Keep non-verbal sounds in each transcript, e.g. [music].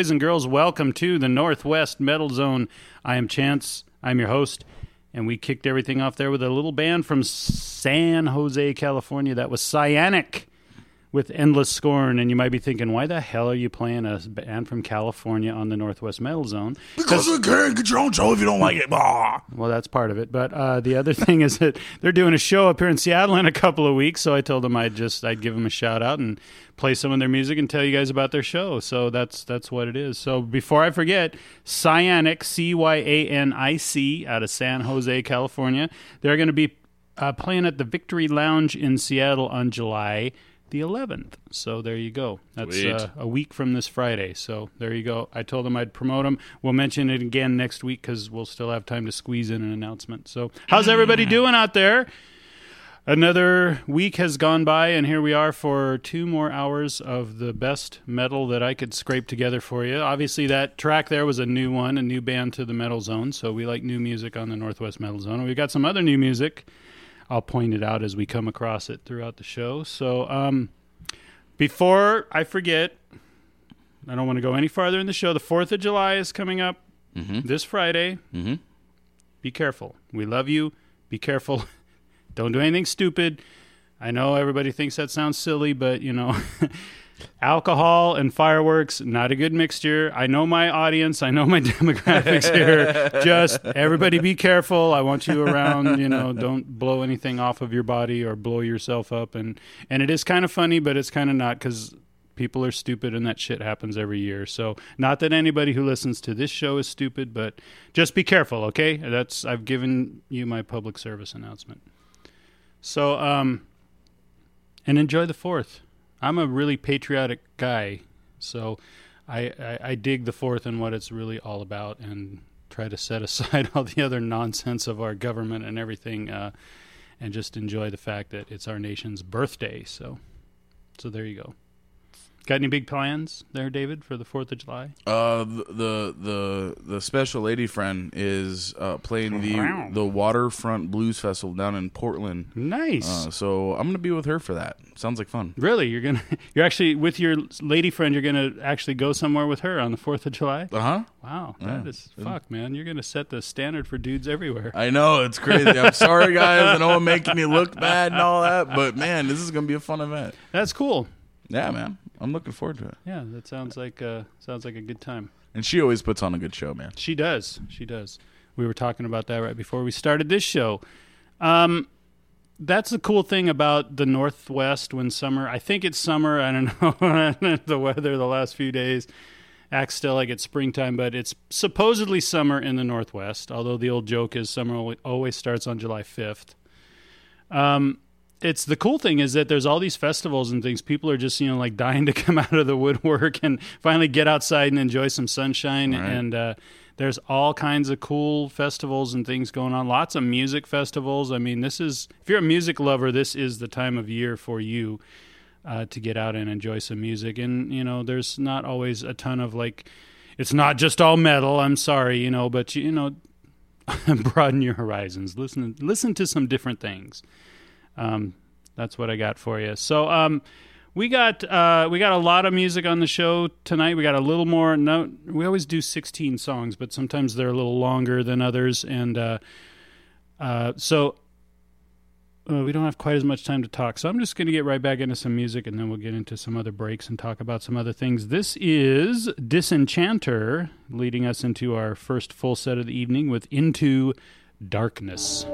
Boys and girls, welcome to the Northwest Metal Zone. I am Chance. I'm your host, and we kicked everything off there with a little band from San Jose, California. That was Cyanic with Endless Scorn. And you might be thinking, why the hell are you playing a band from California on the Northwest Metal Zone? Because we can't get your own show if you don't like it. Bah. Well, that's part of it. But uh, the other [laughs] thing is that they're doing a show up here in Seattle in a couple of weeks. So I told them I'd just I'd give them a shout out and play some of their music and tell you guys about their show. So that's that's what it is. So before I forget, Cyanic C Y A N I C out of San Jose, California. They're going to be uh, playing at the Victory Lounge in Seattle on July the 11th. So there you go. That's uh, a week from this Friday. So there you go. I told them I'd promote them. We'll mention it again next week because we'll still have time to squeeze in an announcement. So how's everybody doing out there? Another week has gone by, and here we are for two more hours of the best metal that I could scrape together for you. Obviously, that track there was a new one, a new band to the Metal Zone, so we like new music on the Northwest Metal Zone. We've got some other new music. I'll point it out as we come across it throughout the show. So, um, before I forget, I don't want to go any farther in the show. The 4th of July is coming up this Friday. Mhm. Be careful. We love you. Be careful. [laughs] don't do anything stupid. I know everybody thinks that sounds silly, but you know, [laughs] alcohol and fireworks, not a good mixture. I know my audience, I know my [laughs] demographics here. Just everybody be careful. I want you around, you know, don't blow anything off of your body or blow yourself up and and it is kind of funny, but it's kind of not cuz people are stupid and that shit happens every year. So, not that anybody who listens to this show is stupid, but just be careful, okay? That's I've given you my public service announcement. So, um and enjoy the 4th. I'm a really patriotic guy, so I, I, I dig the Fourth and what it's really all about, and try to set [laughs] aside all the other nonsense of our government and everything, uh, and just enjoy the fact that it's our nation's birthday. So, so there you go. Got any big plans there, David, for the Fourth of July? Uh, the the the, the special lady friend is uh, playing the the Waterfront Blues Festival down in Portland. Nice. Uh, so I'm gonna be with her for that. Sounds like fun. really, you're gonna [laughs] you're actually with your lady friend. You're gonna actually go somewhere with her on the Fourth of July. Uh huh. Wow, that Yeah. is fuck, man. You're gonna set the standard for dudes everywhere. I know it's crazy. I'm sorry, guys. I know I'm making you look bad and all that, but man, this is gonna be a fun event. That's cool. Yeah, man. I'm looking forward to it. Yeah, that sounds like uh, sounds like a good time. And she always puts on a good show, man. She does. She does. We were talking about that right before we started this show. Um, that's the cool thing about the Northwest when summer. I think it's summer. I don't [laughs] know [laughs] the weather the last few days. Acts still like it's springtime, but it's supposedly summer in the Northwest. Although the old joke is summer always starts on July fifth. Um, it's the cool thing is that there's all these festivals and things. People are just you know like [laughs] dying to come out of the woodwork and finally get outside and enjoy some sunshine. Right. And uh, there's all kinds of cool festivals and things going on. Lots of music festivals. I mean, this is if you're a music lover, this is the time of year for you uh, to get out and enjoy some music. And you know, there's not always a ton of like. It's not just all metal. I'm sorry, you know, but you know, [laughs] broaden your horizons. Listen, listen to some different things. Um, that's what I got for you. So, um, we got uh, we got a lot of music on the show tonight. We got a little more. No, we always do 16 songs, but sometimes they're a little longer than others, and uh, uh, so uh, we don't have quite as much time to talk. So I'm just going to get right back into some music, and then we'll get into some other breaks and talk about some other things. This is Disenchanter, leading us into our first full set of the evening with Into Darkness.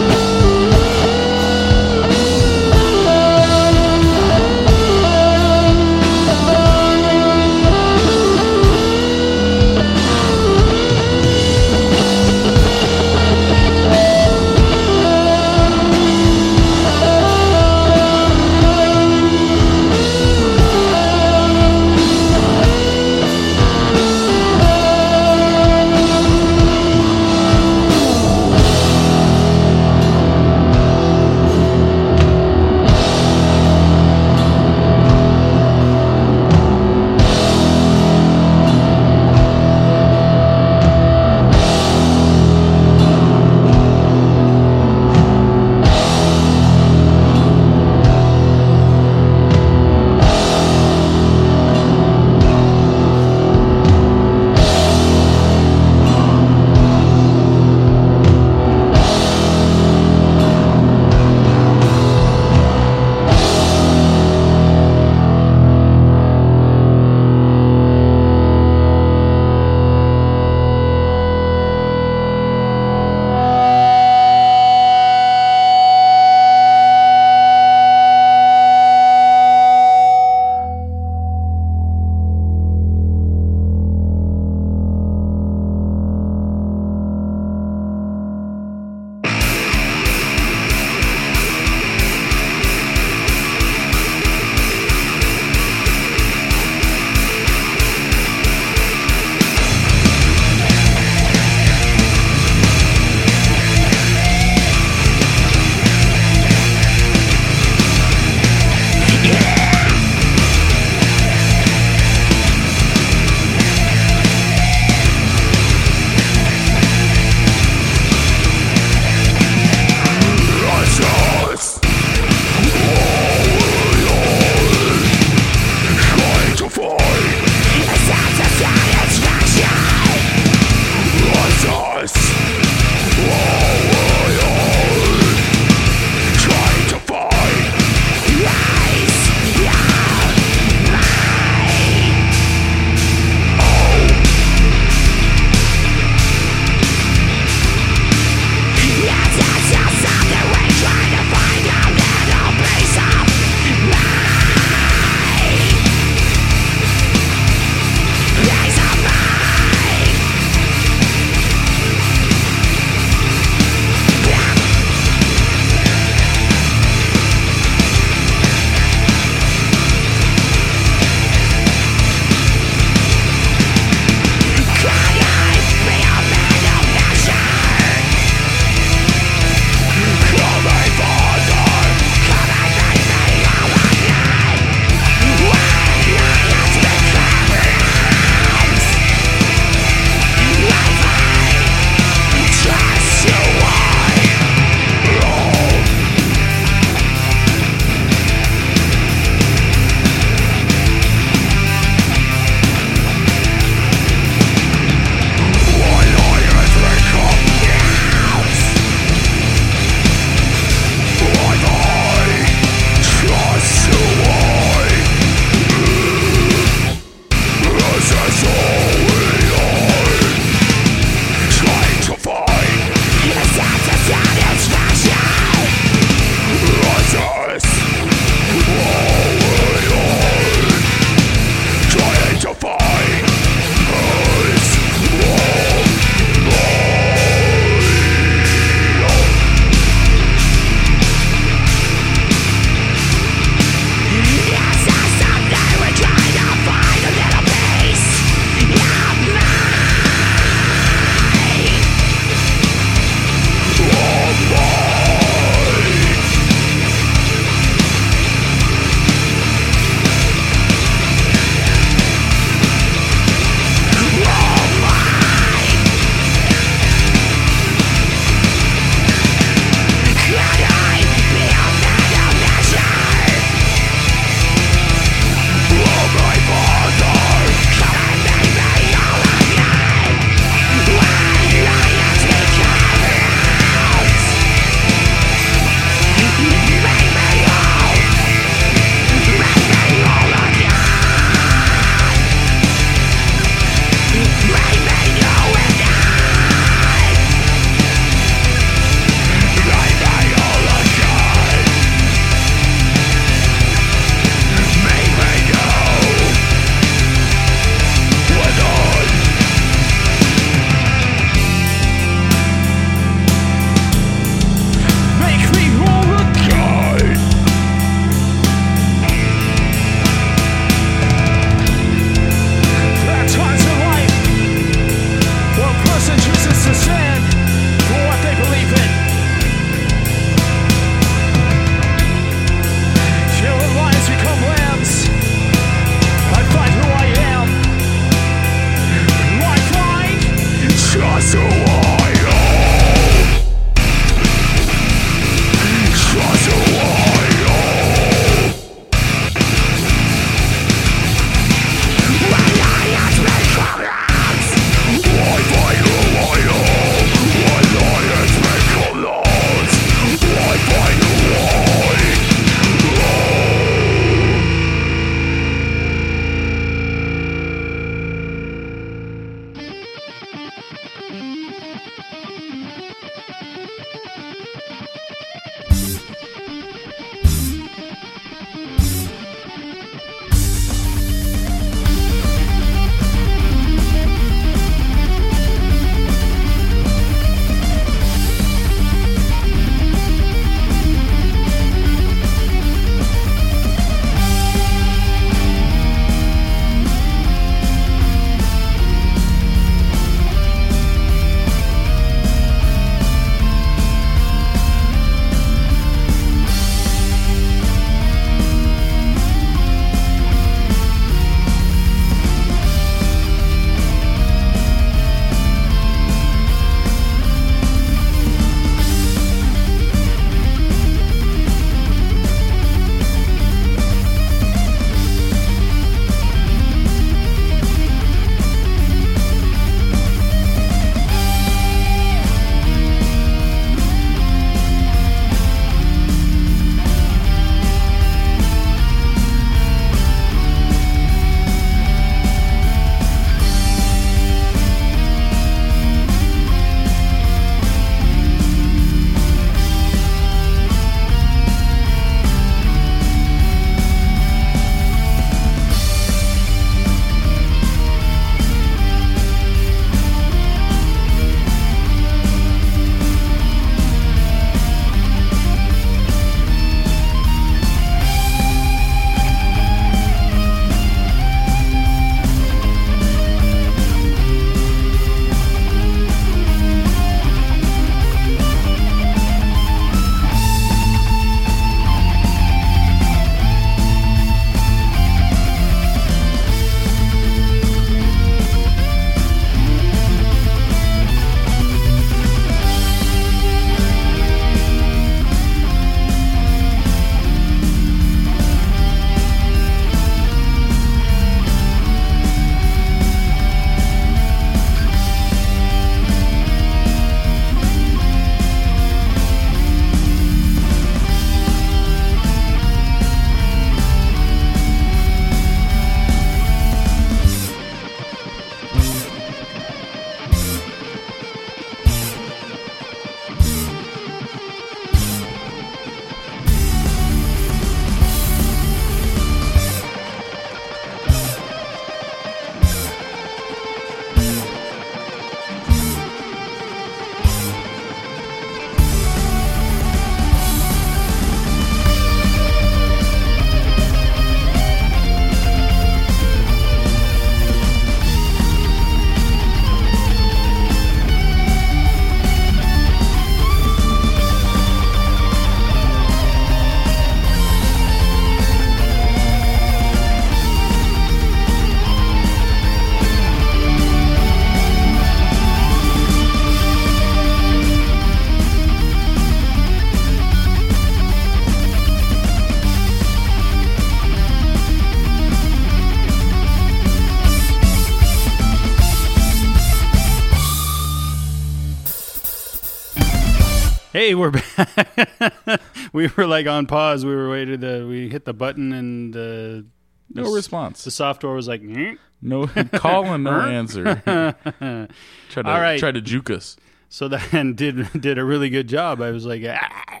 Hey, we're back. [laughs] we were like on pause. We were waiting. To, we hit the button and the No response. the software was like. "Mm." No [laughs] call and no answer. [laughs] try to All right. try to juke us. So then did did a really good job. I was like, ah,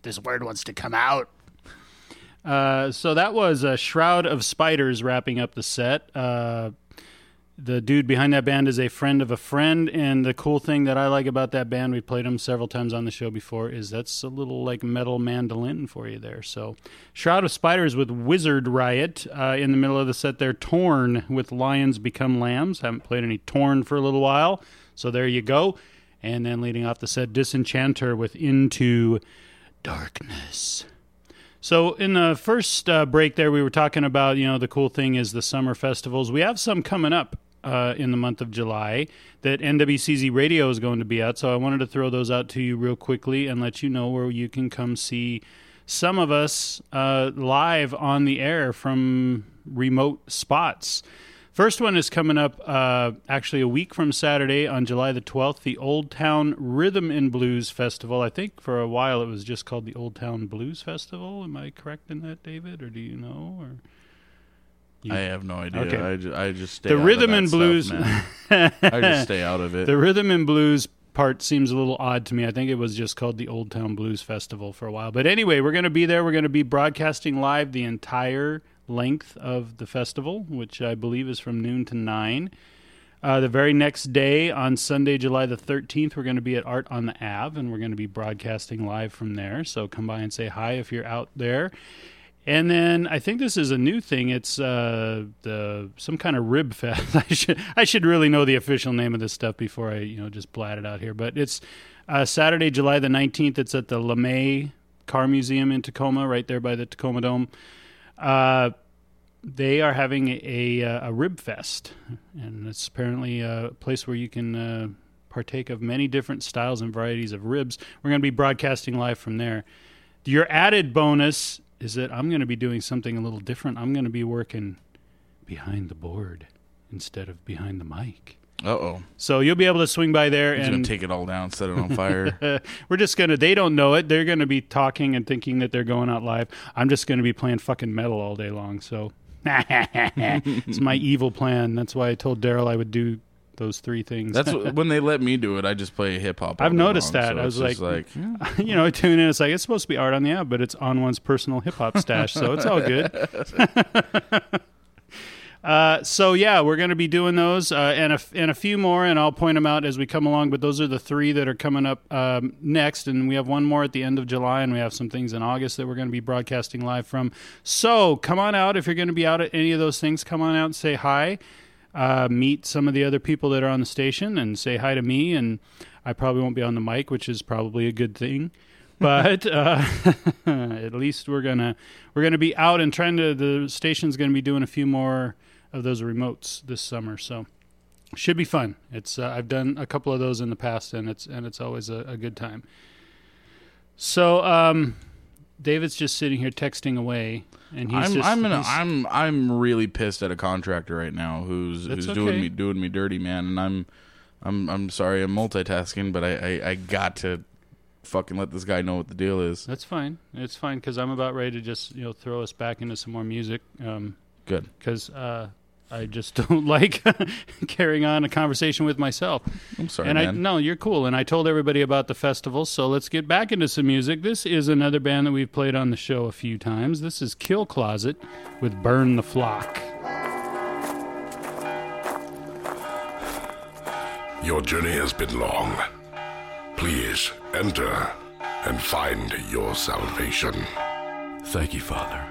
this word wants to come out. Uh, so that was a shroud of spiders wrapping up the set. Uh, the dude behind that band is a friend of a friend, and the cool thing that I like about that band, we played them several times on the show before, is that's a little like metal mandolin for you there. So, Shroud of Spiders with Wizard Riot uh, in the middle of the set. There, Torn with Lions Become Lambs. Haven't played any Torn for a little while, so there you go. And then leading off the set, Disenchanter with Into Darkness. So in the first uh, break there, we were talking about you know the cool thing is the summer festivals. We have some coming up uh, in the month of July that NWCZ Radio is going to be at. So I wanted to throw those out to you real quickly and let you know where you can come see some of us uh, live on the air from remote spots. First one is coming up uh, actually a week from Saturday on July the 12th, the Old Town Rhythm and Blues Festival. I think for a while it was just called the Old Town Blues Festival. Am I correct in that, David? Or do you know? Or You- I have no idea. Okay. I, just, I just stay the out of rhythm and stuff, blues. man. [laughs] I just stay out of it. The rhythm and blues part seems a little odd to me. I think it was just called the Old Town Blues Festival for a while. But anyway, we're going to be there. We're going to be broadcasting live the entire length of the festival, which I believe is from noon to 9. Uh, the very next day, on Sunday, July the 13th, we're going to be at Art on the Ave, and we're going to be broadcasting live from there. So come by and say hi if you're out there. And then I think this is a new thing. It's uh, the some kind of rib fest. [laughs] I should I should really know the official name of this stuff before I you know just blat it out here. But it's uh, Saturday, July the nineteenth. It's at the LeMay Car Museum in Tacoma, right there by the Tacoma Dome. Uh, they are having a, a, a rib fest, and it's apparently a place where you can uh, partake of many different styles and varieties of ribs. We're going to be broadcasting live from there. Your added bonus is that I'm going to be doing something a little different. I'm going to be working behind the board instead of behind the mic. Uh oh. So you'll be able to swing by there He's and take it all down, set it on fire. [laughs] we're just gonna. They don't know it. They're gonna be talking and thinking that they're going out live. I'm just gonna be playing fucking metal all day long. So [laughs] it's my evil plan. That's why I told Daryl I would do those three things. That's what, [laughs] when they let me do it. I just play hip hop. I've noticed long, that. so I was like, like [laughs] you know, I tune in. It's like it's supposed to be Art on the Ave, but it's on one's personal hip hop stash, so it's all good. [laughs] Uh, so yeah, we're going to be doing those uh, and a and a few more, and I'll point them out as we come along. But those are the three that are coming up um, next, and we have one more at the end of July, and we have some things in August that we're going to be broadcasting live from. So come on out if you're going to be out at any of those things. Come on out and say hi. Uh, meet some of the other people that are on the station and say hi to me. And I probably won't be on the mic, which is probably a good thing [laughs] but uh, [laughs] at least we're gonna we're gonna be out and trying to. The station's gonna be doing a few more of those remotes this summer, so should be fun. It's uh, I've done a couple of those in the past, and it's and it's always a, a good time. So um, David's just sitting here texting away, and he's I'm just I'm in a, I'm I'm really pissed at a contractor right now who's who's okay. doing me doing me dirty, man. And I'm I'm I'm sorry I'm multitasking, but I, I I got to fucking let this guy know what the deal is. that's fine. It's fine because I'm about ready to just you know throw us back into some more music. Um, Good. because uh, I just [laughs] don't like [laughs] carrying on a conversation with myself. I'm sorry, and I man. no, you're cool. And I told everybody about the festival, so let's get back into some music. This is another band that we've played on the show a few times. This is Kill Closet with Burn the Flock. Your journey has been long. Please enter and find your salvation. Thank you, Father.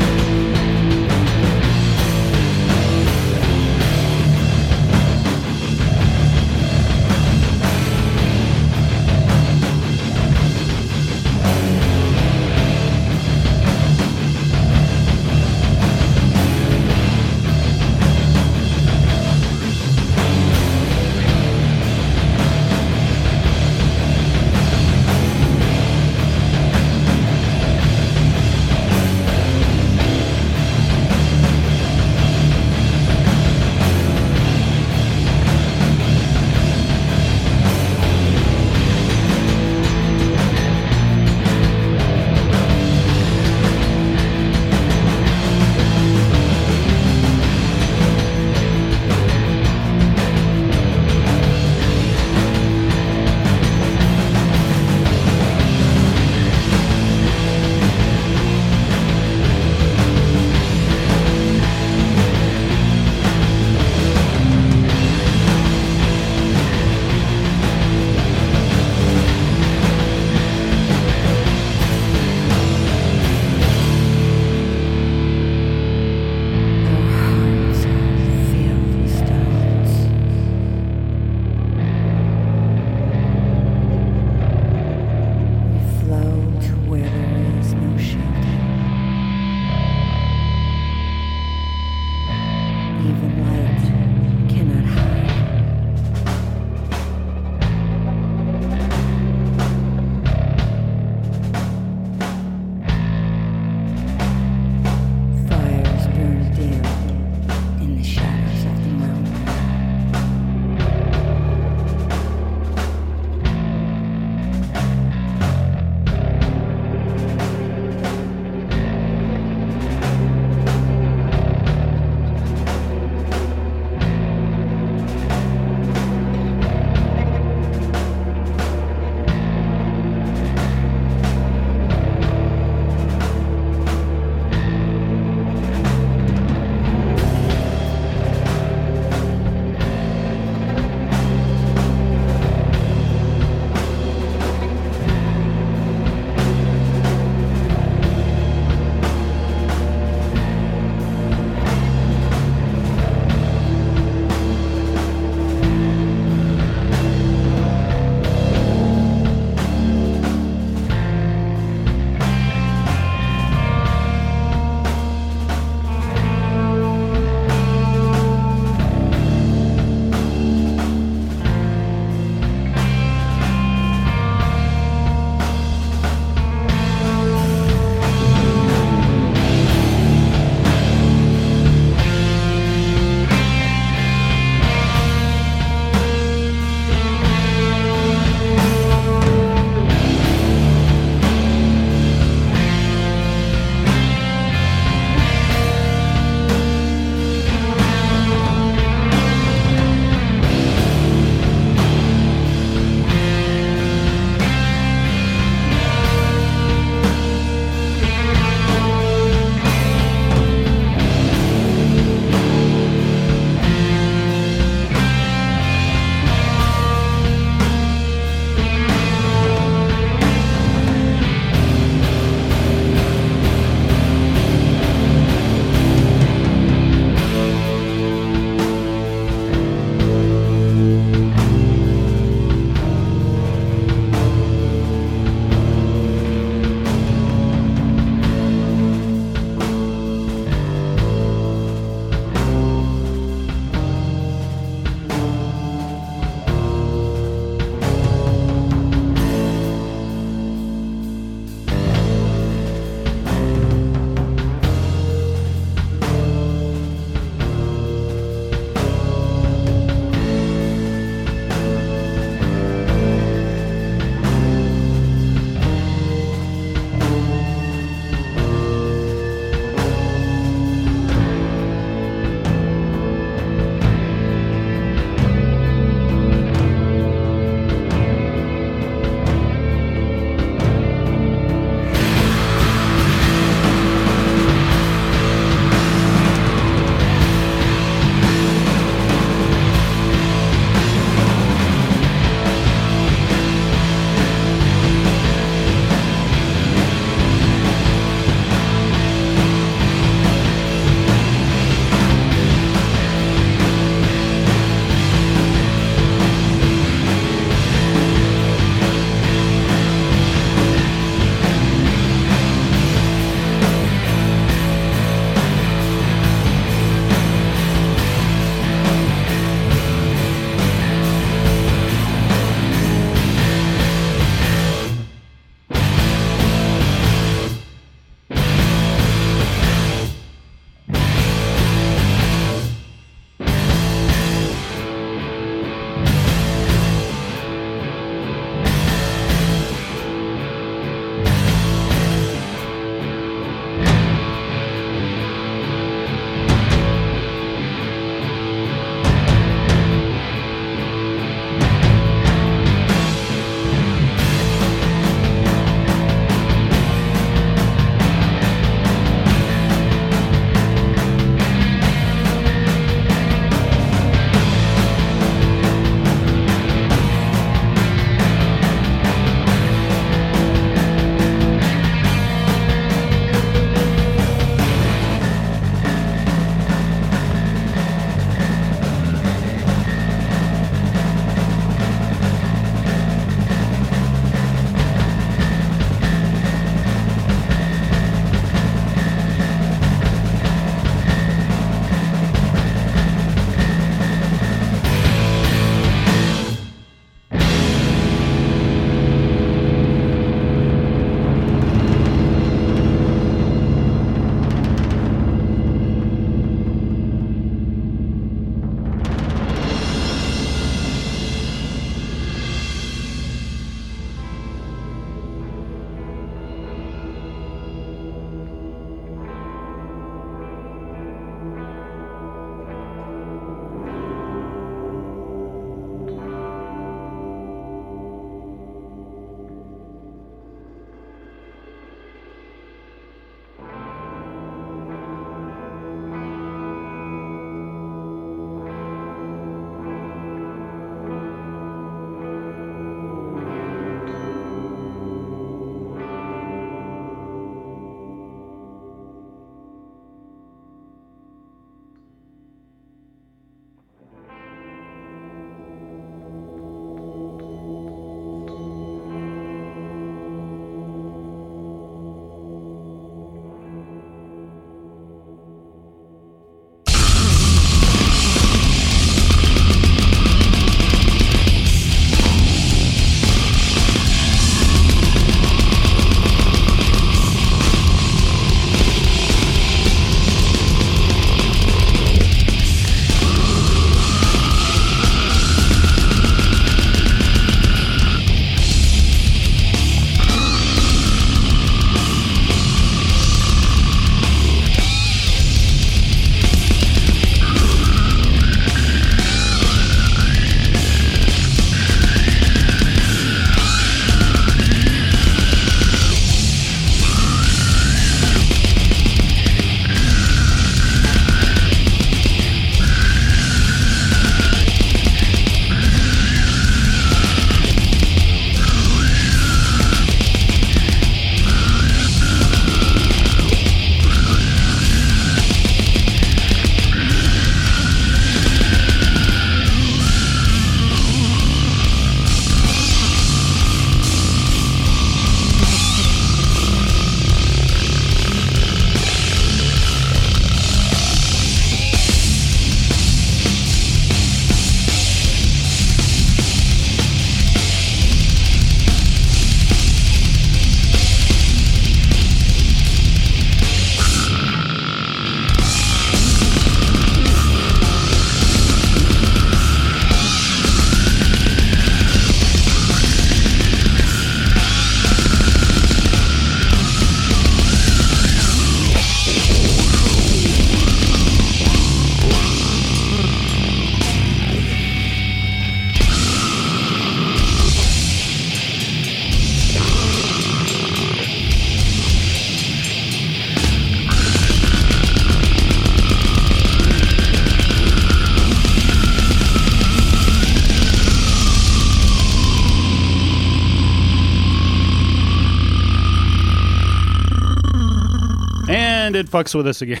Fucks with us again.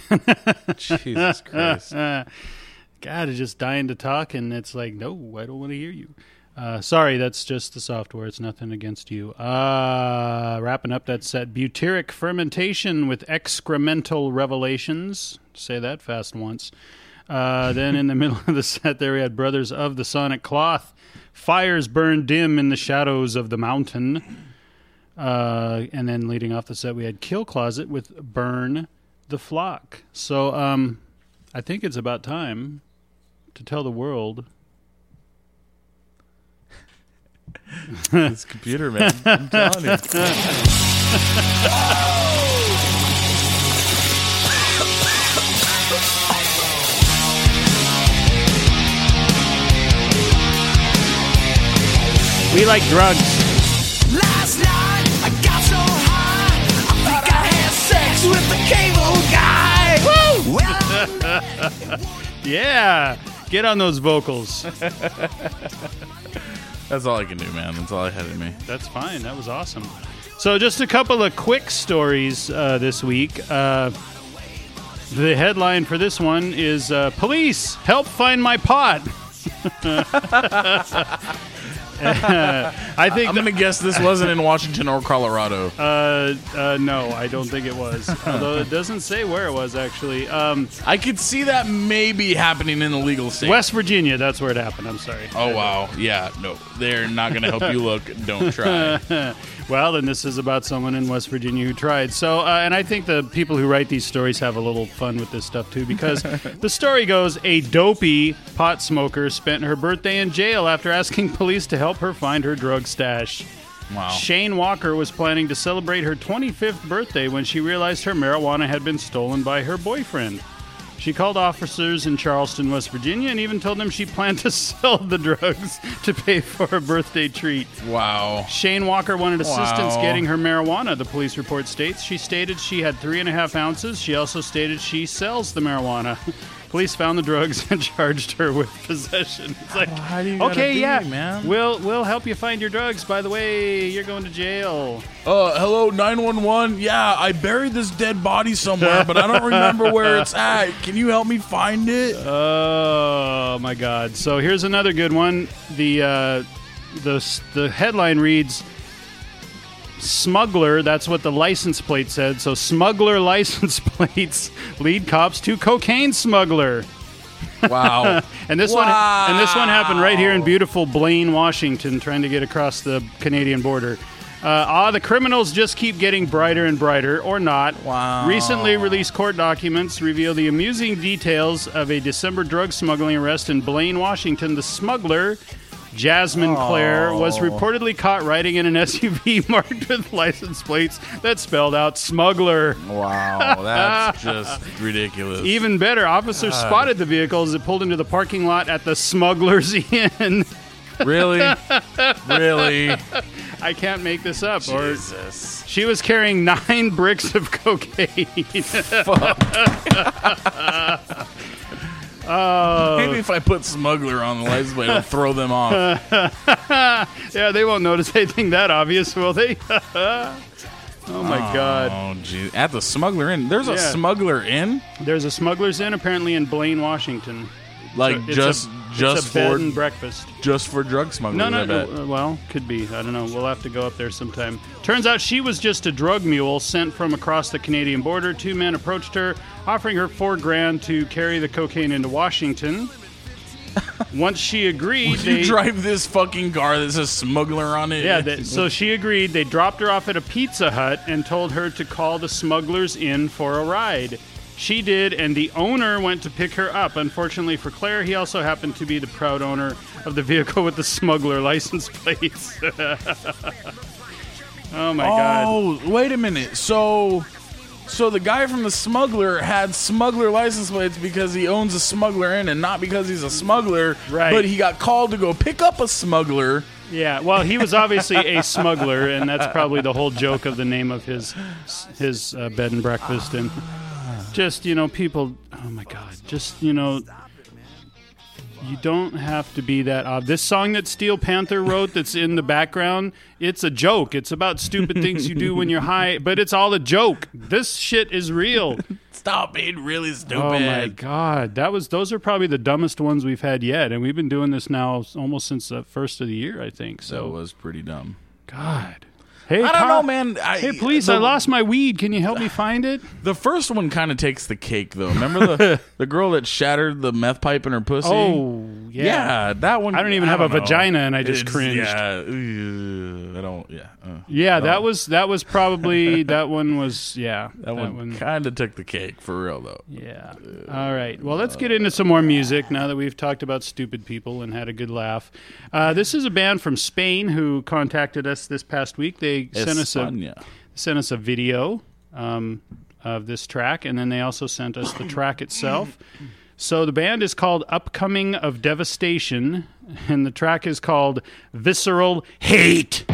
[laughs] Jesus Christ. God, is just dying to talk, and it's like, no, I don't want to hear you. Uh, sorry, that's just the software. It's nothing against you. Uh, wrapping up that set. Butyric fermentation with excremental revelations. Say that fast once. Uh, then in the [laughs] middle of the set, there we had Brothers of the Sonic Cloth. Fires burn dim in the shadows of the mountain. Uh, and then leading off the set, we had Kill Closet with Burn the Flock. So um, I think it's about time to tell the world. this computer, man. I'm telling you. We like drugs. Last night I got so high, I think I had sex with the cable guy. Woo! Well, [laughs] Yeah. Get on those vocals. [laughs] That's all I can do, man. That's all I had in me. That's fine. That was awesome. So, just a couple of quick stories uh, this week. Uh, the headline for this one is uh, Police Help Find My Pot. [laughs] [laughs] I think I'm gonna guess this wasn't in Washington or Colorado. Uh, uh, no, I don't think it was. Although it doesn't say where it was actually. Um, I could see that maybe happening in a legal state. West Virginia. That's where it happened. I'm sorry. Oh wow, yeah, no, they're not gonna help you look. Don't try. [laughs] Well, then this is about someone in West Virginia who tried. So, uh, and I think the people who write these stories have a little fun with this stuff too, because [laughs] the story goes: a dopey pot smoker spent her birthday in jail after asking police to help her find her drug stash. Wow. Shane Walker was planning to celebrate her 25th birthday when she realized her marijuana had been stolen by her boyfriend. She called officers in Charleston, West Virginia, and even told them she planned to [laughs] sell the drugs to pay for her birthday treat. Wow. Shane Walker wanted assistance Wow. getting her marijuana, the police report states. She stated she had three and a half ounces. She also stated she sells the marijuana. [laughs] Police found the drugs and [laughs] charged her with possession. It's like, how do you okay, be, yeah, man? we'll we'll help you find your drugs. By the way, you're going to jail. Uh, hello, 911. Yeah, I buried this dead body somewhere, but I don't remember where it's [laughs] at. Can you help me find it? Oh my God! So here's another good one. The uh, the the headline reads. Smuggler, that's what the license plate said. So, smuggler [laughs] license plates lead cops to cocaine smuggler. Wow. [laughs] And this one and this one happened right here in beautiful Blaine, Washington, trying to get across the Canadian border. Uh, ah, the criminals just keep getting brighter and brighter, or not. Wow. Recently released court documents reveal the amusing details of a December drug smuggling arrest in Blaine, Washington. The smuggler, Jasmine Clare, was reportedly caught riding in an SUV [laughs] marked with license plates that spelled out smuggler. wow, [laughs] that's just ridiculous. Even better, officers uh. spotted the vehicle as it pulled into the parking lot at the Smuggler's [laughs] Inn. really? really? I can't make this up. Or Jesus. she was carrying nine bricks of cocaine. Oh, Maybe if I put smuggler on the license plate, it'll throw them off. [laughs] yeah, they won't notice anything that obvious, will they? [laughs] oh my oh, God! Oh, geez. At the smuggler inn. There's a Yeah. smuggler inn? There's a Smuggler's Inn apparently in Blaine, Washington. Like, So just a, just a for and breakfast. just for drug smugglers, No, no, I bet. no. Well, could be. I don't know. We'll have to go up there sometime. Turns out she was just a drug mule sent from across the Canadian border. Two men approached her, offering her four grand to carry the cocaine into Washington. [laughs] Once she agreed, they you drive this fucking car that says smuggler on it? yeah. They, so she agreed. They dropped her off at a Pizza Hut and told her to call the Smuggler's Inn for a ride. She did, and the owner went to pick her up. Unfortunately for Claire, he also happened to be the proud owner of the vehicle with the smuggler license plates. [laughs] oh my god. Oh, wait a minute. So, so the guy from the smuggler had smuggler license plates because he owns a smuggler inn, and not because he's a smuggler. Right. But he got called to go pick up a smuggler. Yeah, well, he was obviously a smuggler, and that's probably the whole joke of the name of his his uh, bed and breakfast. And just you know, people. Oh my God! Just you know, You don't have to be that odd. This song that Steel Panther wrote that's in the background, it's a joke. It's about stupid things you do when you're high, but it's all a joke. This shit is real. Stop being really stupid. Oh my god, that was those are probably the dumbest ones we've had yet, and we've been doing this now almost since the first of the year, I think. That So, was pretty dumb. God. Hey, I don't Kyle- know, man. I, Hey, police! the, I lost my weed. Can you help me find it? The first one kind of takes the cake, though. Remember the [laughs] the girl that shattered the meth pipe in her pussy? Oh, yeah. yeah, that one. I don't even have a know. vagina, and I just It's- cringed. Yeah, I don't. Yeah, uh, Yeah, that was that was probably [laughs] that one was yeah that, one, kind of took the cake for real, though. Yeah. All right. Well, let's get into some more music now that we've talked about stupid people and had a good laugh. Uh, this is a band from Spain who contacted us this past week. They sent us a sent us a video um, of this track, and then they also sent us the track itself. So the band is called Upcoming of Devastation, and the track is called Visceral Hate.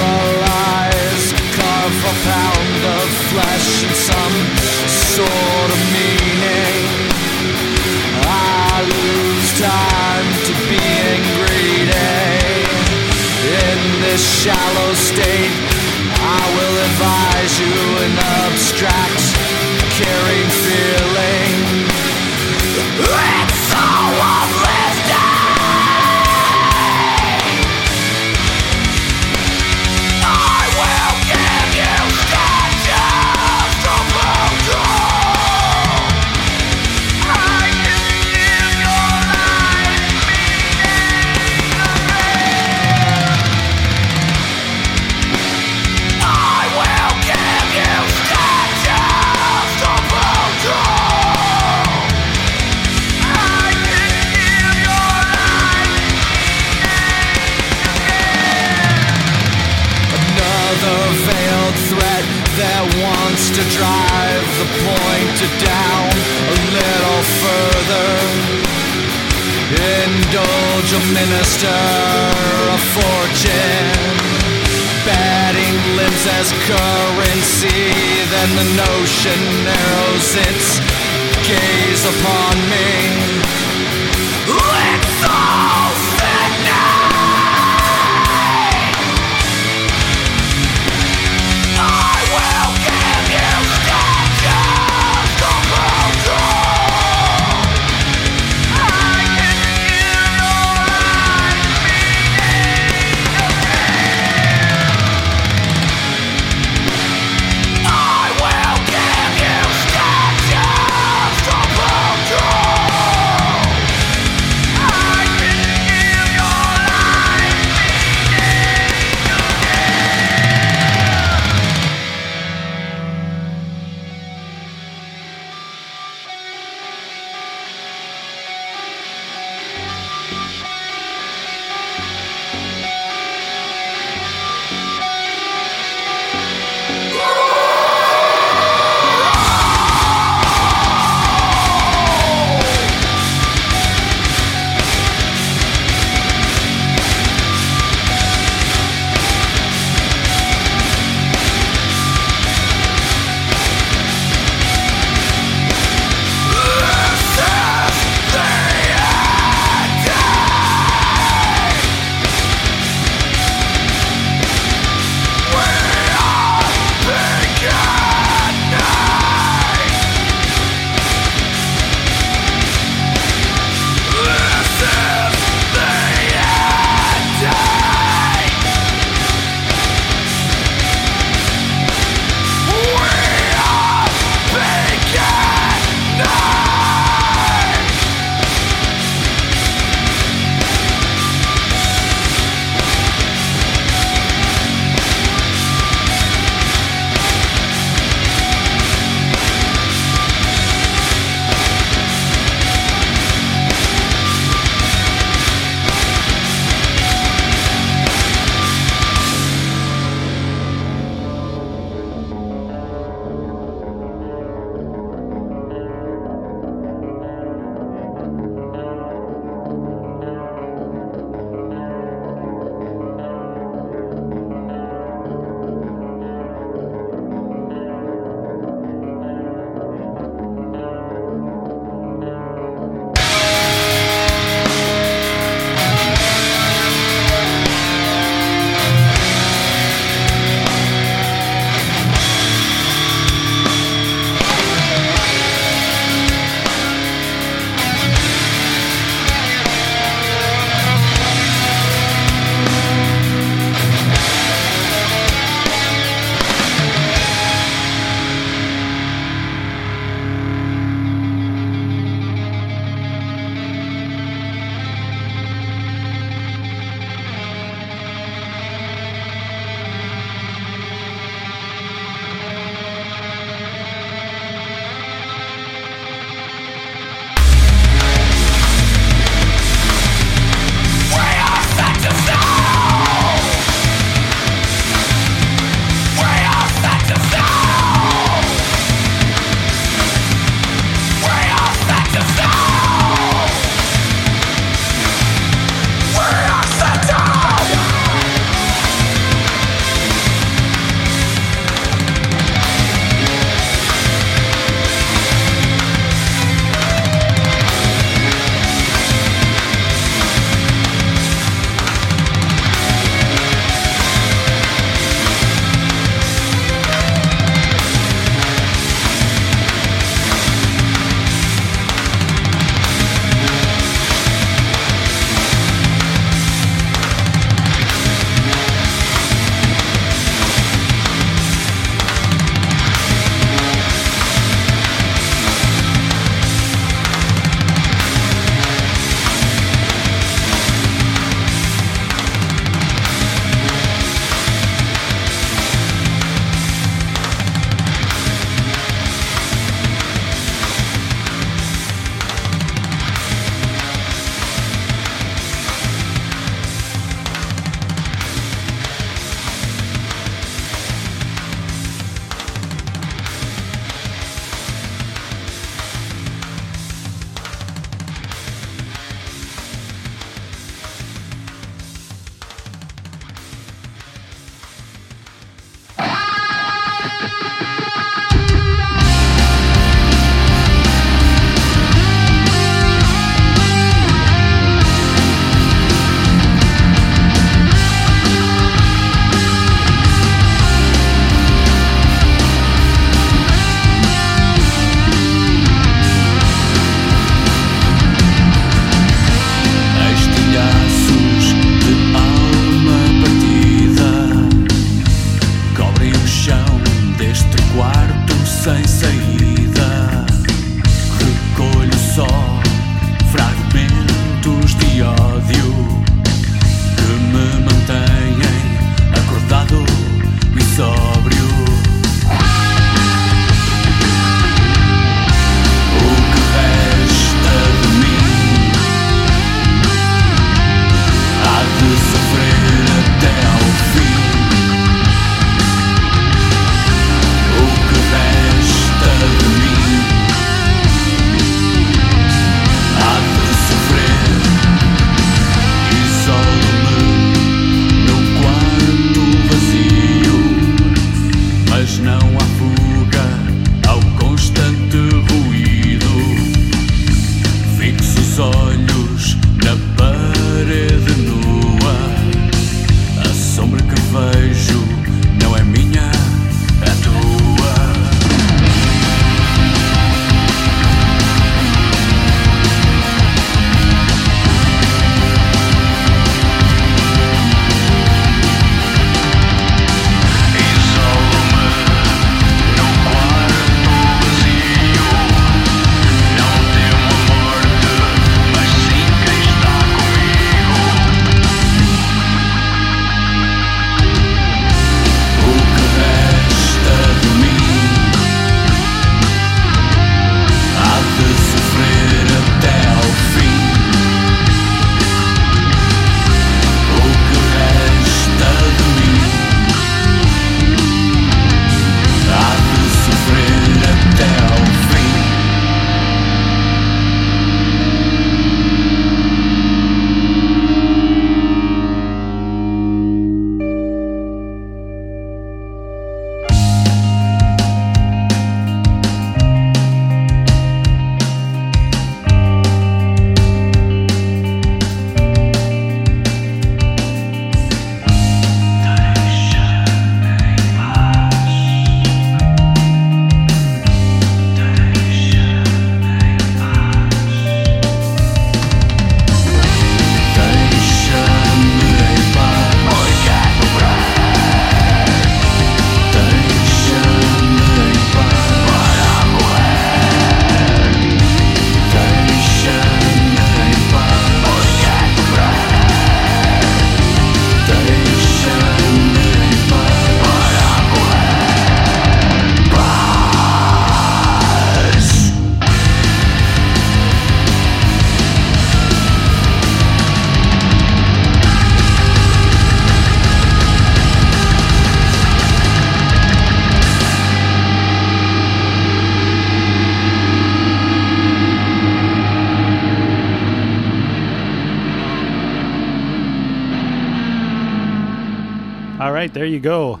All right, there you go.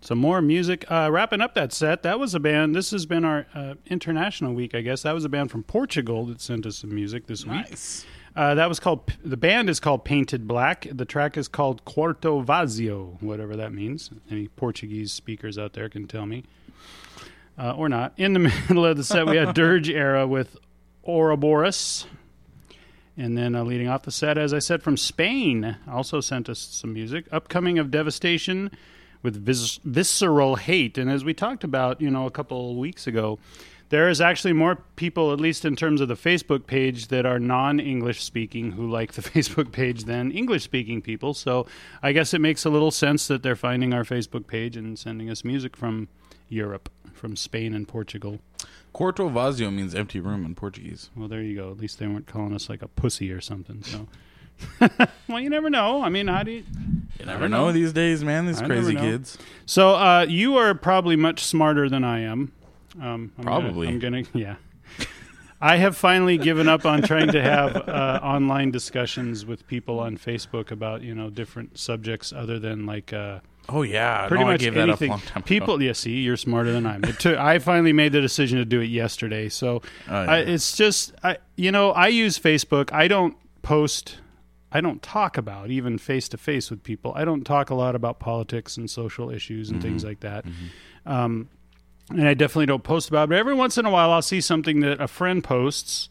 Some more music. Uh, wrapping up that set, that was a band. This has been our uh, international week, I guess. That was a band from Portugal that sent us some music this week. Nice. Uh, that was called. The band is called Painted Black. The track is called Quarto Vazio, whatever that means. Any Portuguese speakers out there can tell me, uh, or not. In the [laughs] middle of the set, we had [laughs] Dirge Era with Ouroboros, and then uh, leading off the set, as I said, from Spain, also sent us some music. Upcoming of Devastation with vis- Visceral Hate, and as we talked about, you know, a couple weeks ago. There is actually more people, at least in terms of the Facebook page, that are non-English speaking who like the [laughs] Facebook page than English-speaking people. So I guess it makes a little sense that they're finding our Facebook page and sending us music from Europe, from Spain and Portugal. Quarto vazio means empty room in Portuguese. Well, there you go. At least they weren't calling us like a pussy or something. So, [laughs] well, you never know. I mean, how do you? You never know. these days, man. These I crazy kids. So uh, you are probably much smarter than I am. Um, I'm Probably. Gonna, I'm gonna, [laughs] yeah. I have finally given up on trying to have uh, [laughs] online discussions with people on Facebook about you know different subjects other than like uh, Oh yeah, pretty no, I much anything. that up a long time ago. people, yeah, see, you're smarter than I am. Took, I finally made the decision to do it yesterday. So Oh, yeah. I, it's just, I, you know, I use Facebook. I don't post. I don't talk about even face to face with people. I don't talk a lot about politics and social issues and Mm-hmm. things like that. Um, and I definitely don't post about it. But every once in a while, I'll see something that a friend posts,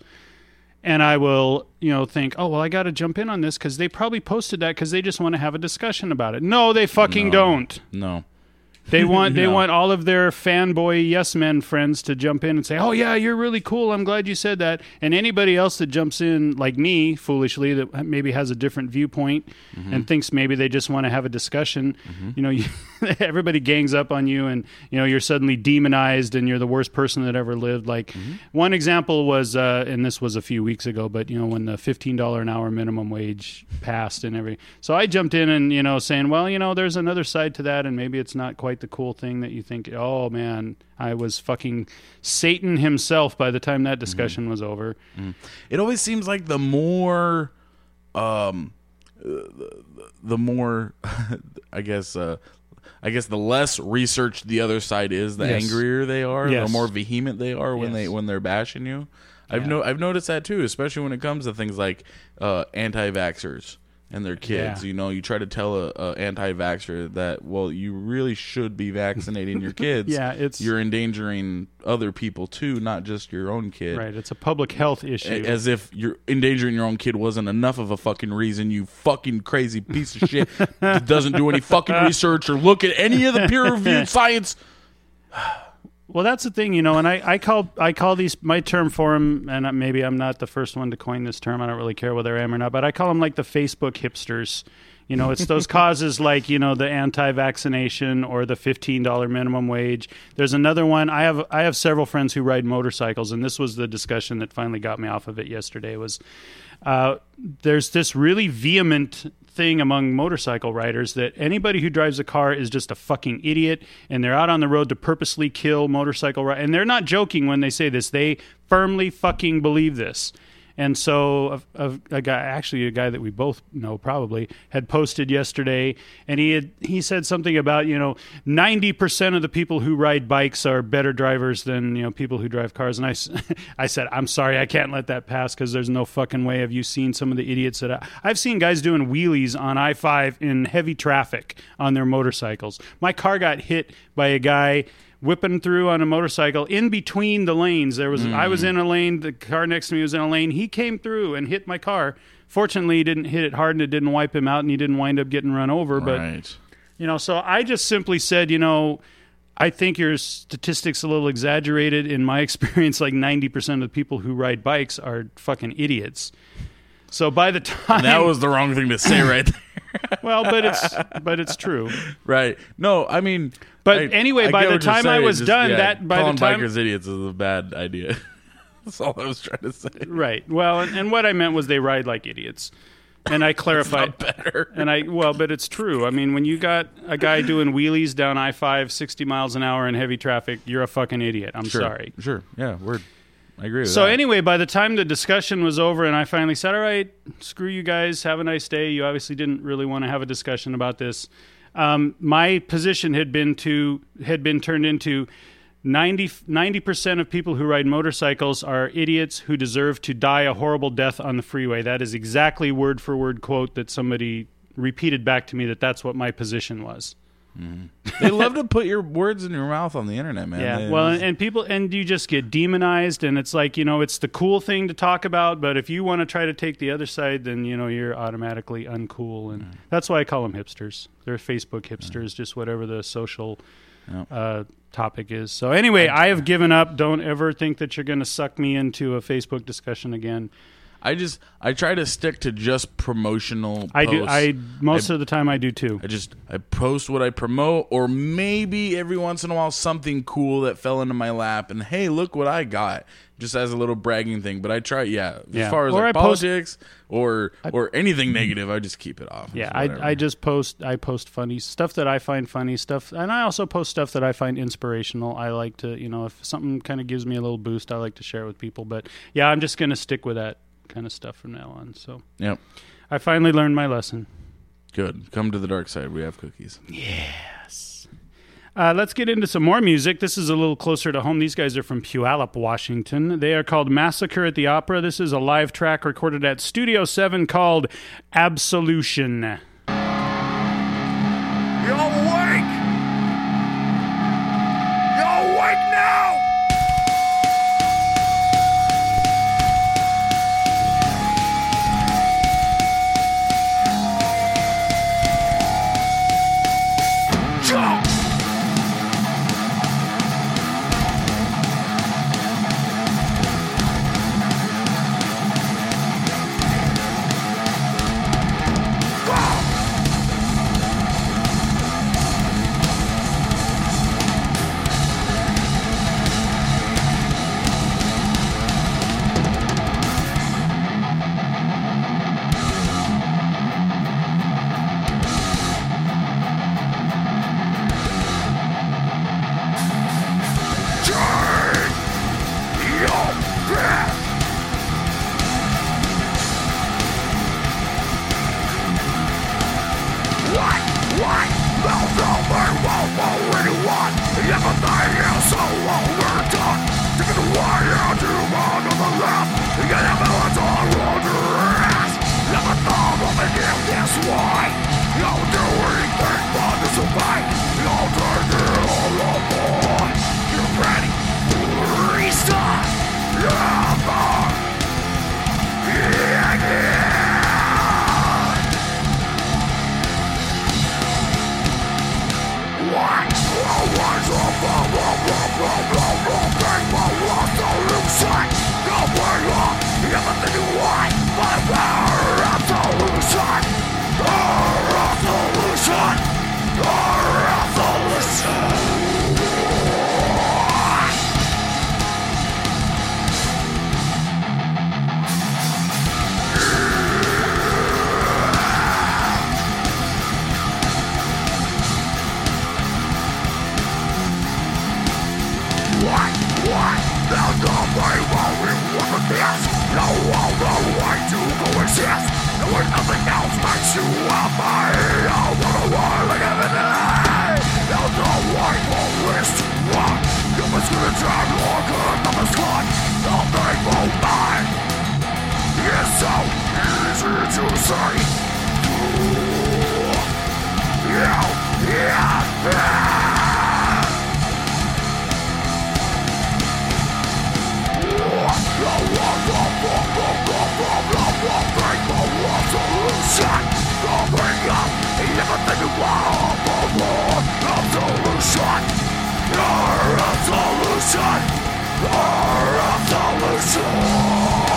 and I will, you know, think, oh well, I got to jump in on this because they probably posted that because they just want to have a discussion about it. No, they fucking No. don't. no. They [laughs] want they No. want all of their fanboy yes men friends to jump in and say, "Oh yeah, you're really cool. I'm glad you said that." And anybody else that jumps in like me foolishly that maybe has a different viewpoint mm-hmm. and thinks maybe they just want to have a discussion, mm-hmm. you know, you, [laughs] everybody gangs up on you and you know, you're suddenly demonized and you're the worst person that ever lived. Like mm-hmm. one example was uh and this was a few weeks ago, but you know, when the $15 an hour minimum wage passed and every So I jumped in and, you know, saying, "Well, you know, there's another side to that and maybe it's not quite the cool thing that you think, oh man, I was fucking Satan himself by the time that discussion was over. It always seems like the more, um, uh, the, the more, [laughs] I guess, uh, I guess the less researched the other side is, the Yes. angrier they are, Yes. the more vehement they are when they when they're bashing you. I've Yeah. no I've noticed that too, especially when it comes to things like uh, anti-vaxxers and their kids. Yeah. You know, you try to tell a, a anti-vaxxer that well, you really should be vaccinating your [laughs] kids. Yeah, it's- you're endangering other people too, not just your own kid. Right. It's a public health issue. As if you're endangering your own kid wasn't enough of a fucking reason, you fucking crazy piece of shit [laughs] that doesn't do any fucking research or look at any of the peer reviewed [laughs] science. Well, that's the thing, you know, and I, I call I call these my term for them, and maybe I'm not the first one to coin this term. I don't really care whether I am or not, but I call them like the Facebook hipsters. You know, it's those [laughs] causes like you know the anti-vaccination or the fifteen dollar minimum wage. There's another one. I have I have several friends who ride motorcycles, and this was the discussion that finally got me off of it yesterday. Was uh, there's this really vehement thing among motorcycle riders that anybody who drives a car is just a fucking idiot and they're out on the road to purposely kill motorcycle riders. and they're not joking when they say this they firmly fucking believe this and so a, a, a guy actually a guy that we both know probably had posted yesterday and he had he said something about you know 90% of the people who ride bikes are better drivers than you know people who drive cars. And I, [laughs] I said I'm sorry I can't let that pass because there's no fucking way. Have you seen some of the idiots that I, I've seen guys doing wheelies on I-5 in heavy traffic on their motorcycles. My car got hit by a guy whipping through on a motorcycle in between the lanes. There was I was mm-hmm. in a lane, the car next to me was in a lane. He came through and hit my car. Fortunately, he didn't hit it hard and it didn't wipe him out and he didn't wind up getting run over, but right. you know, so I just simply said, you know, I think your statistics a little exaggerated. In my [laughs] experience, like 90% of the people who ride bikes are fucking idiots. So by the time That was the wrong thing to say right [laughs] there. well, but it's but it's [laughs] true. right. No, I mean. But I- anyway, I by the time I was just- done, yeah, that- by the time- bikers idiots is a bad idea. [laughs] That's all I was trying to say. Right. Well, and, and what I meant was they ride like idiots. And I [laughs] clarified Better. And I well, but it's true. I mean, when you got a guy doing wheelies down I five, 60 miles an hour in heavy traffic, you're a fucking idiot. I'm Sure. sorry. Sure. Yeah. Word. I agree with So that. anyway, by the time the discussion was over, and I finally said, "All right, screw you guys. Have a nice day." You obviously didn't really want to have a discussion about this. Um, my position had been to had been turned into 90 percent of people who ride motorcycles are idiots who deserve to die a horrible death on the freeway. That is exactly word for word quote that somebody repeated back to me that that's what my position was. They love to put your words in your mouth on the internet, man. Yeah. They- Well, and people and you just get demonized, and it's like you know it's the cool thing to talk about, but if you want to try to take the other side, then you know you're automatically uncool, and that's why I call them hipsters. They're Facebook hipsters, just whatever the social uh, topic is. So anyway, I have given up. Don't ever think that you're going to suck me into a Facebook discussion again. I just I try to stick to just promotional. I do. posts. I most of the time I do too. I just I post what I promote, or maybe every once in a while something cool that fell into my lap, and hey, look what I got, just as a little bragging thing. But I try, yeah. Yeah. As far as Or like I post- politics or or anything negative, I just keep it off. Yeah, I. I just post I post funny stuff that I find funny stuff, and I also post stuff that I find inspirational. I like to, you know, if something kind of gives me a little boost, I like to share it with people. But yeah, I'm just gonna stick with that kind of stuff from now on. So Yep. I finally learned my lesson. Good. Come to the dark side. We have cookies. Yes. Uh, let's get into some more music. This is a little closer to home. These guys are from Puyallup, Washington. They are called Massacre at the Opera. This is a live track recorded at Studio 7 called Absolution. for anyone Everything is so overdone it away Bang my lost illusion No other way to coexist And when nothing else makes you happy I wanna work like heavenly There's no way for this to run You must get a job or good numbers cut Nothing will mind It's so easy to say You, yeah, yeah solution up. Absolution Our absolution Our absolution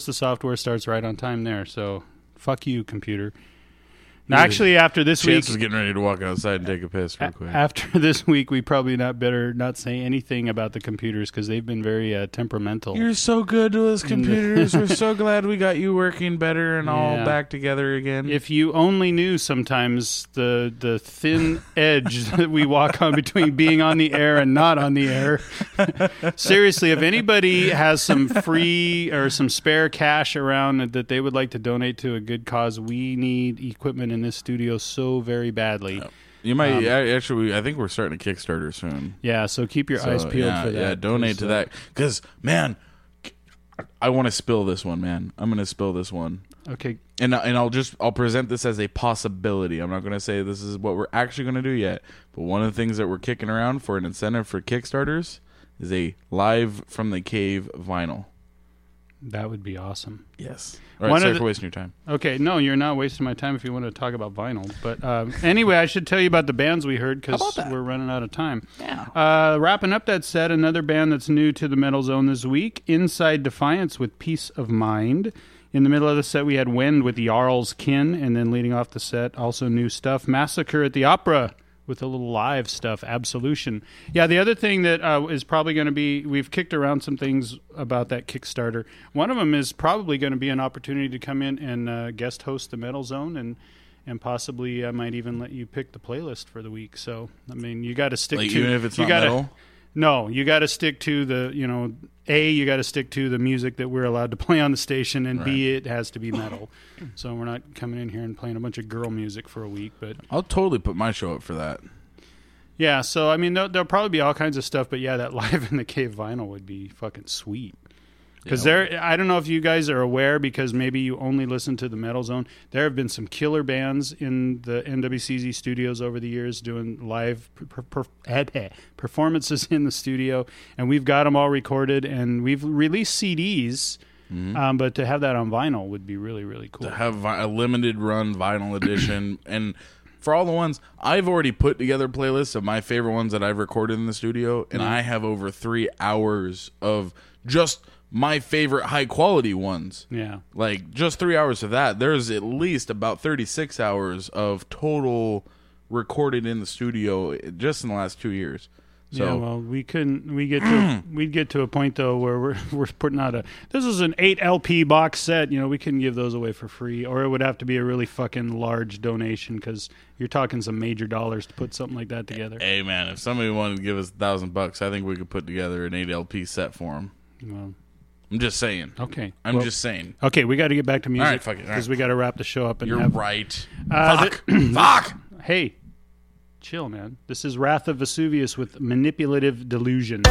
course the software starts right on time there. So fuck you, computer. Actually, after this week, Chance was getting ready to walk outside and take a piss real quick. after [laughs] this week, we probably not better not say anything about the computers because they've been very uh, temperamental. You're so good to us computers. We're so [laughs] glad we got you working better and all Yeah. back together again. if you only knew sometimes the the thin [laughs] edge that we walk on between being on the air and not on the air. Seriously, if anybody has some free or some spare cash around that they would like to donate to a good cause, we need equipment in this studio so very badly. you might um, actually. I think we're starting a Kickstarter soon. Yeah, so keep your So, eyes peeled yeah, for that. Yeah, donate to uh, that because man, I want to spill this one, man. I'm gonna spill this one. Okay, and and I'll just I'll present this as a possibility. I'm not going to say this is what we're actually going to do yet, but one of the things that we're kicking around for an incentive for Kickstarters is a live from the cave vinyl. That would be awesome. Yes. All right, One of sorry the- for wasting your time. Okay, no, you're not wasting my time if you want to talk about vinyl. But um, anyway, I should tell you about the bands we heard because we're running out of time. Yeah. Uh, wrapping up that set, another band that's new to the Metal Zone this week, Inside Defiance with Peace of Mind. In the middle of the set, we had Wind with Jarl's Kin, and then leading off the set, also new stuff, Massacre at the Opera with a little live stuff, Absolution. Yeah, the other thing that uh, is probably going to be, we've kicked around some things about that Kickstarter. One of them is probably going to be an opportunity to come in and uh, guest host the Metal Zone, and and possibly I might even let you pick the playlist for the week. So I mean, you got to stick Like to even if it's you not gotta, metal. No, you got to stick to the you know a you got to stick to the music that we're allowed to play on the station, and b it has to be metal. so we're not coming in here and playing a bunch of girl music for a week, but I'll totally put my show up for that. yeah, so I mean, there'll, there'll probably be all kinds of stuff, but yeah, that [laughs] live in the cave vinyl would be fucking sweet. Because there, I don't know if you guys are aware, because maybe you only listen to the Metal Zone. There have been some killer bands in the NWCZ studios over the years doing live per, per, per, [laughs] eh, eh, performances in the studio, and we've got them all recorded, and we've released CDs. Mm-hmm. Um, but to have that on vinyl would be really, really cool. to have a limited run vinyl edition [coughs] and for all the ones I've already put together playlists of my favorite ones that I've recorded in the studio and mm-hmm. I have over 3 hours of just my favorite high quality ones. yeah. Like just 3 hours of that. There's at least about 36 hours of total recorded in the studio just in the last 2 years. So yeah, well, we couldn't. We get to [clears throat] we'd get to a point though where we're [laughs] we're putting out a. This is an eight LP box set. You know, we couldn't give those away for free, or it would have to be a really fucking large donation because you're talking some major dollars to put something like that together. Hey man, if somebody wanted to give us a thousand bucks, I think we could put together an 8 LP set for them. Well, I'm just saying. okay, I'm Well, just saying. okay. We got to get back to music right, fuck it, because right. we got to wrap the show up and You're have. right. Uh, Fuck. [clears throat] Fuck. Hey, chill, man. This is Wrath of Vesuvius with manipulative delusion.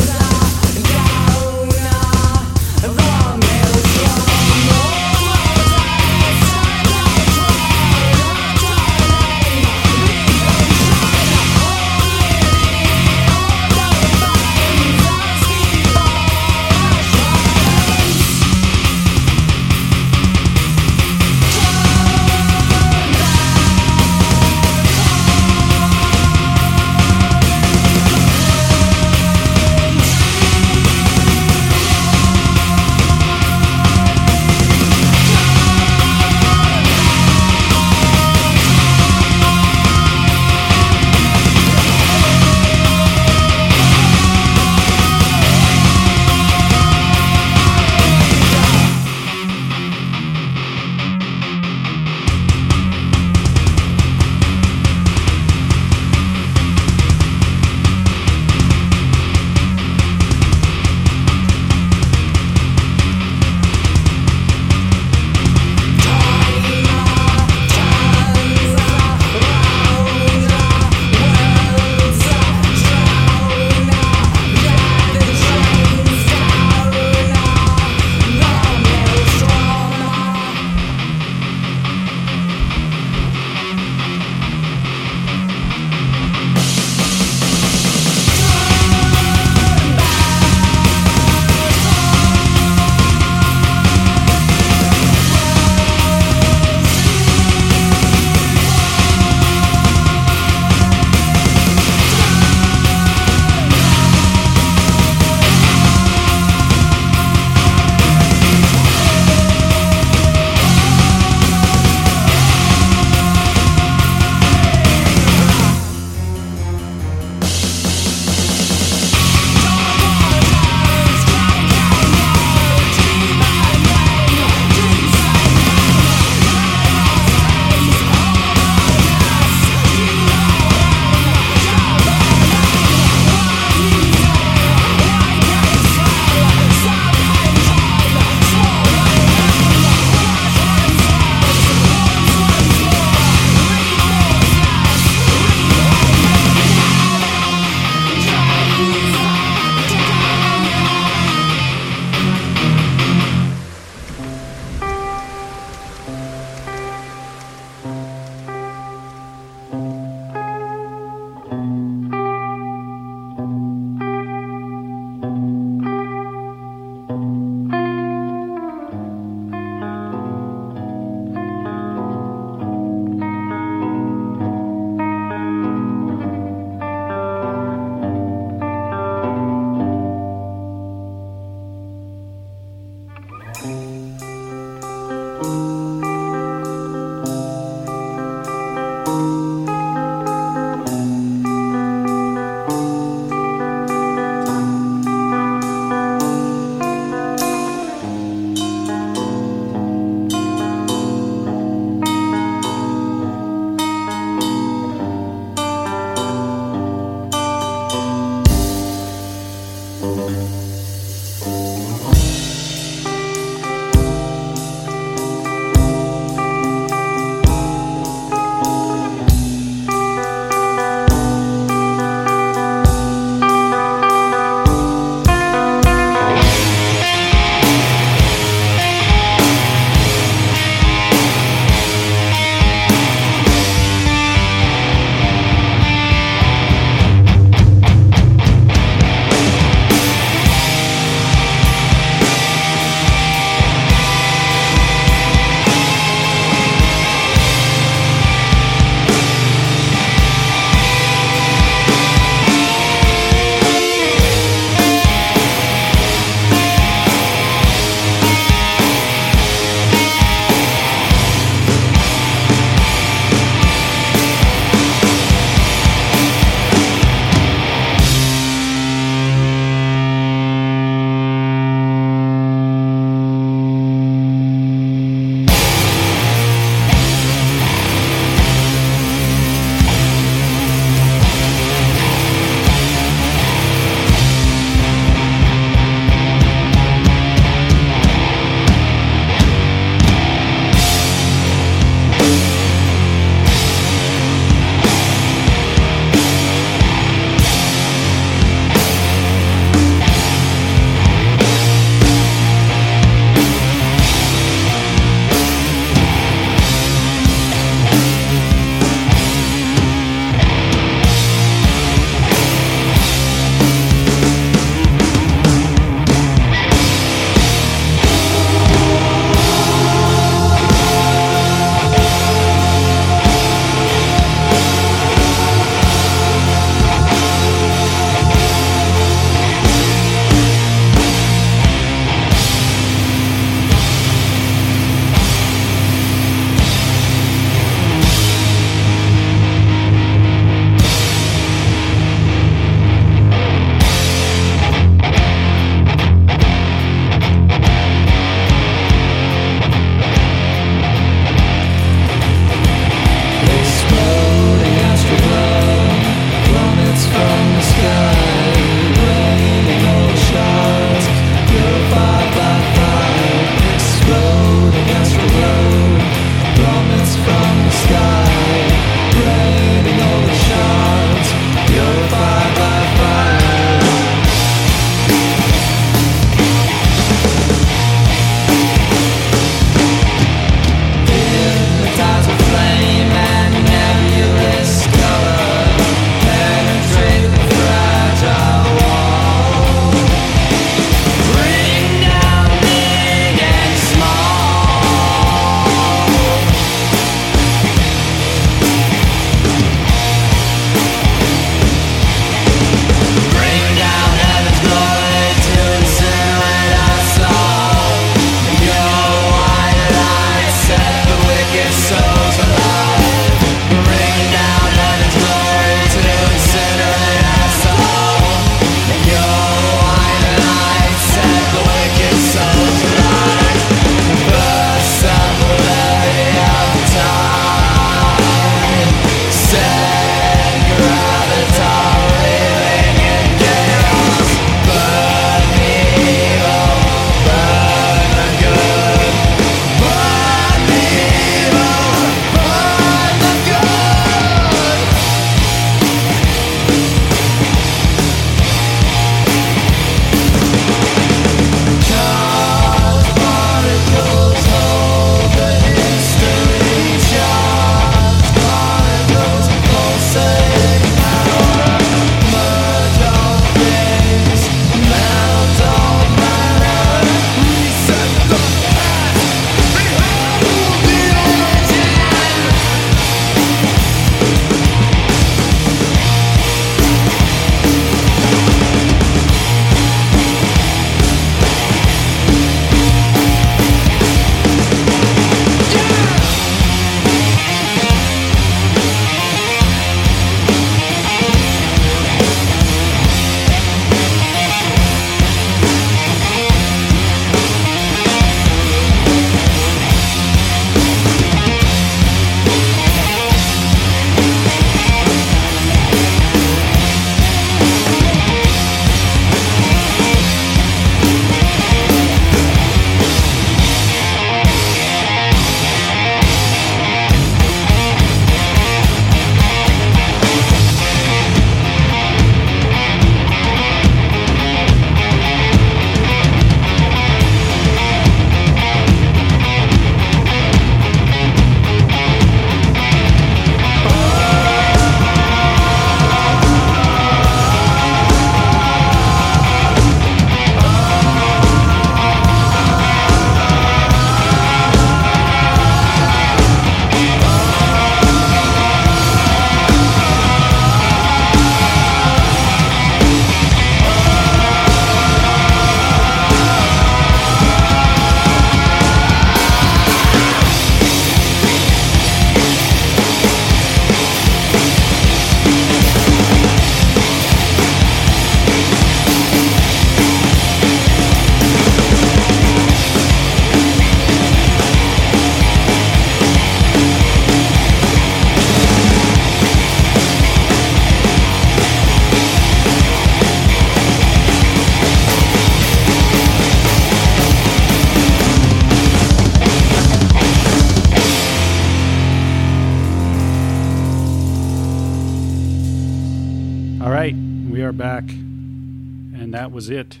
Was it.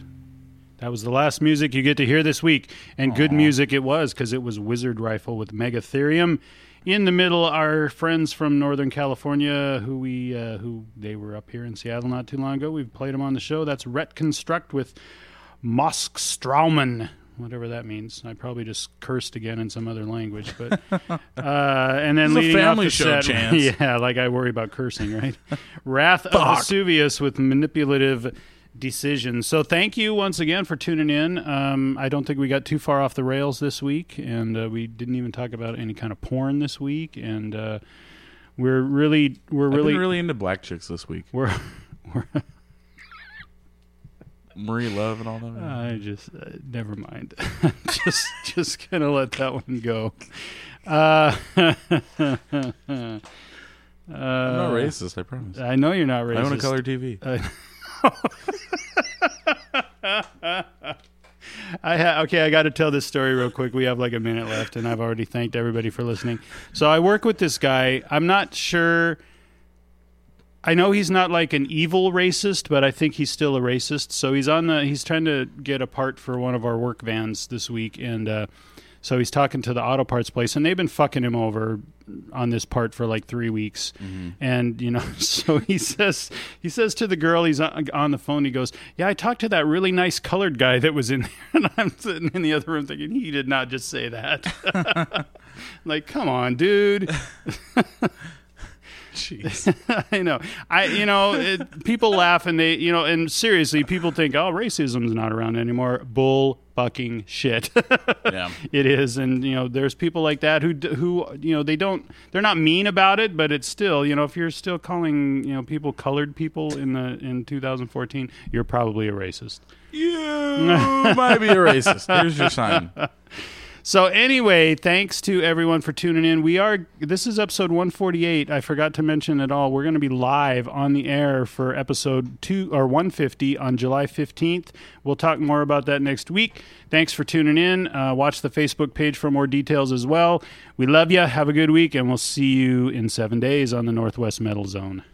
That was the last music you get to hear this week, and good music it was because it was Wizard Rifle with Megatherium. In the middle, our friends from Northern California, who we uh, who they were up here in Seattle not too long ago. We've played them on the show. That's Ret Construct with Moskstraumen, whatever that means. I probably just cursed again in some other language, but [laughs] uh, and then This is a leading off family the show, set, Chance. [laughs] yeah, like I worry about cursing, right? Wrath of Vesuvius with manipulative decisions. So thank you once again for tuning in. Um, I don't think we got too far off the rails this week, and uh, we didn't even talk about any kind of porn this week, and uh, we're really we're really, really into black chicks this week. we're [laughs] we're. Marie Luv and all that. I just uh, never mind. [laughs] just just gonna let that one go. Uh, [laughs] I'm not racist, I promise. I know you're not racist. I own a color TV. [laughs] I ha- okay, I got to tell this story real quick. We have like a minute left, and I've already thanked everybody for listening. So I work with this guy. I'm not sure. I know he's not like an evil racist, but I think he's still a racist. So he's on the. He's trying to get a part for one of our work vans this week, and uh, so he's talking to the auto parts place, and they've been fucking him over on this part for like three weeks. Mm-hmm. And you know, [laughs] so he says he says to the girl he's on, on the phone. He goes, "Yeah, I talked to that really nice colored guy that was in there." [laughs] And I'm sitting in the other room thinking, he did not just say that. [laughs] like, come on, dude. Jeez. [laughs] I know. I you know, it, people laugh and they you know, and seriously, people think, "Oh, racism's not around anymore." Bull fucking shit. [laughs] yeah. it is, and you know, there's people like that who who you know they don't they're not mean about it, but it's still you know if you're still calling you know people colored people in the in 2014, you're probably a racist. You [laughs] might be a racist. Here's your sign. So anyway, thanks to everyone for tuning in. We are this is episode 148. I forgot to mention at all. We're going to be live on the air for episode 2 or 150 on July 15th. We'll talk more about that next week. Thanks for tuning in. Uh, watch the Facebook page for more details as well. We love you. Have a good week and we'll see you in 7 days on the Northwest Metal Zone.